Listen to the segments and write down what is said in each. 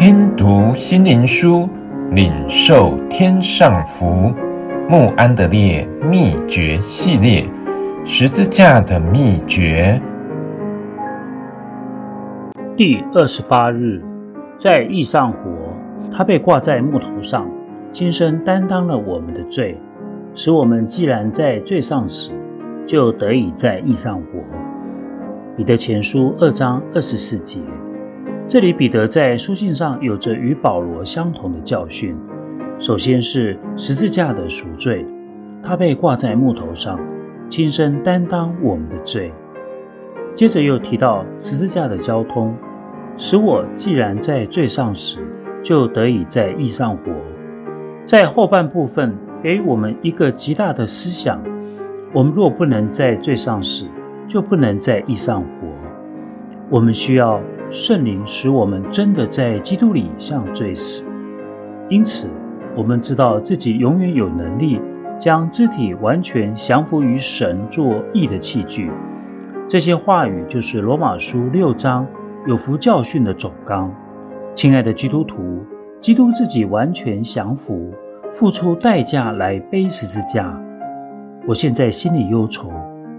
听读心灵书，领受天上福。慕安德烈秘诀系列，十字架的秘诀。第二十八日，在义上活，他被挂在木头上，亲身担当了我们的罪，使我们既然在罪上死，就得以在义上活。彼得前书二章二十四节。这里彼得在书信上有着与保罗相同的教训。首先是十字架的赎罪，他被挂在木头上，亲身担当我们的罪。接着又提到十字架的交通，使我既然在罪上死，就得以在义上活。在后半部分给我们一个极大的思想：我们若不能在罪上死，就不能在义上活。我们需要。圣灵使我们真的在基督里像罪死，因此我们知道自己永远有能力将肢体完全降服于神做义的器具。这些话语就是罗马书六章有福教训的总纲。亲爱的基督徒，基督自己完全降服，付出代价来背十字架。我现在心里忧愁，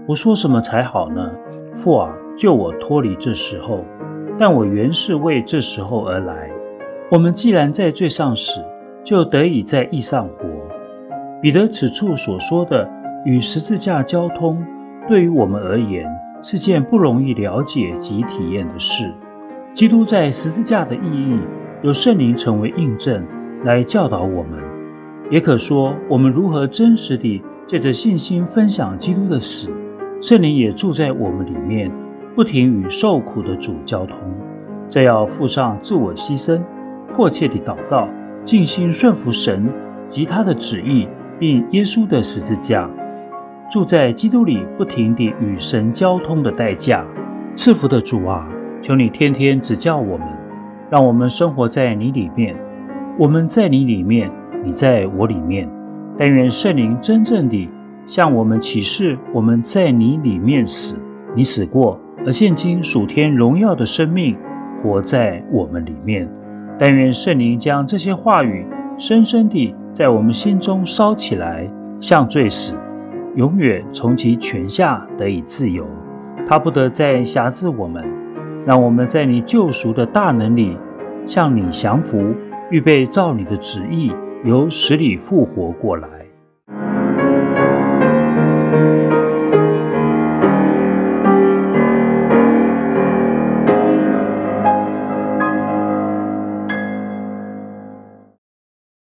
我说什么才好呢？父啊，救我脱离这时候。但我原是为这时候而来。我们既然在罪上死，就得以在义上活。彼得此处所说的与十字架交通，对于我们而言是件不容易了解及体验的事。基督在十字架的意义，由圣灵成为印证来教导我们。也可说，我们如何真实地借着信心分享基督的死，圣灵也住在我们里面。不停与受苦的主交通，这要付上自我牺牲，迫切地祷告，尽心顺服神及他的旨意，并耶稣的十字架，住在基督里，不停地与神交通的代价。赐福的主啊，求你天天指教我们，让我们生活在你里面，我们在你里面，你在我里面。但愿圣灵真正地向我们启示，我们在你里面死，你死过。而现今属天荣耀的生命活在我们里面，但愿圣灵将这些话语深深地在我们心中烧起来，向罪死，永远从其权下得以自由。他不得再辖制我们，让我们在你救赎的大能里向你降服，预备照你的旨意由死里复活过来。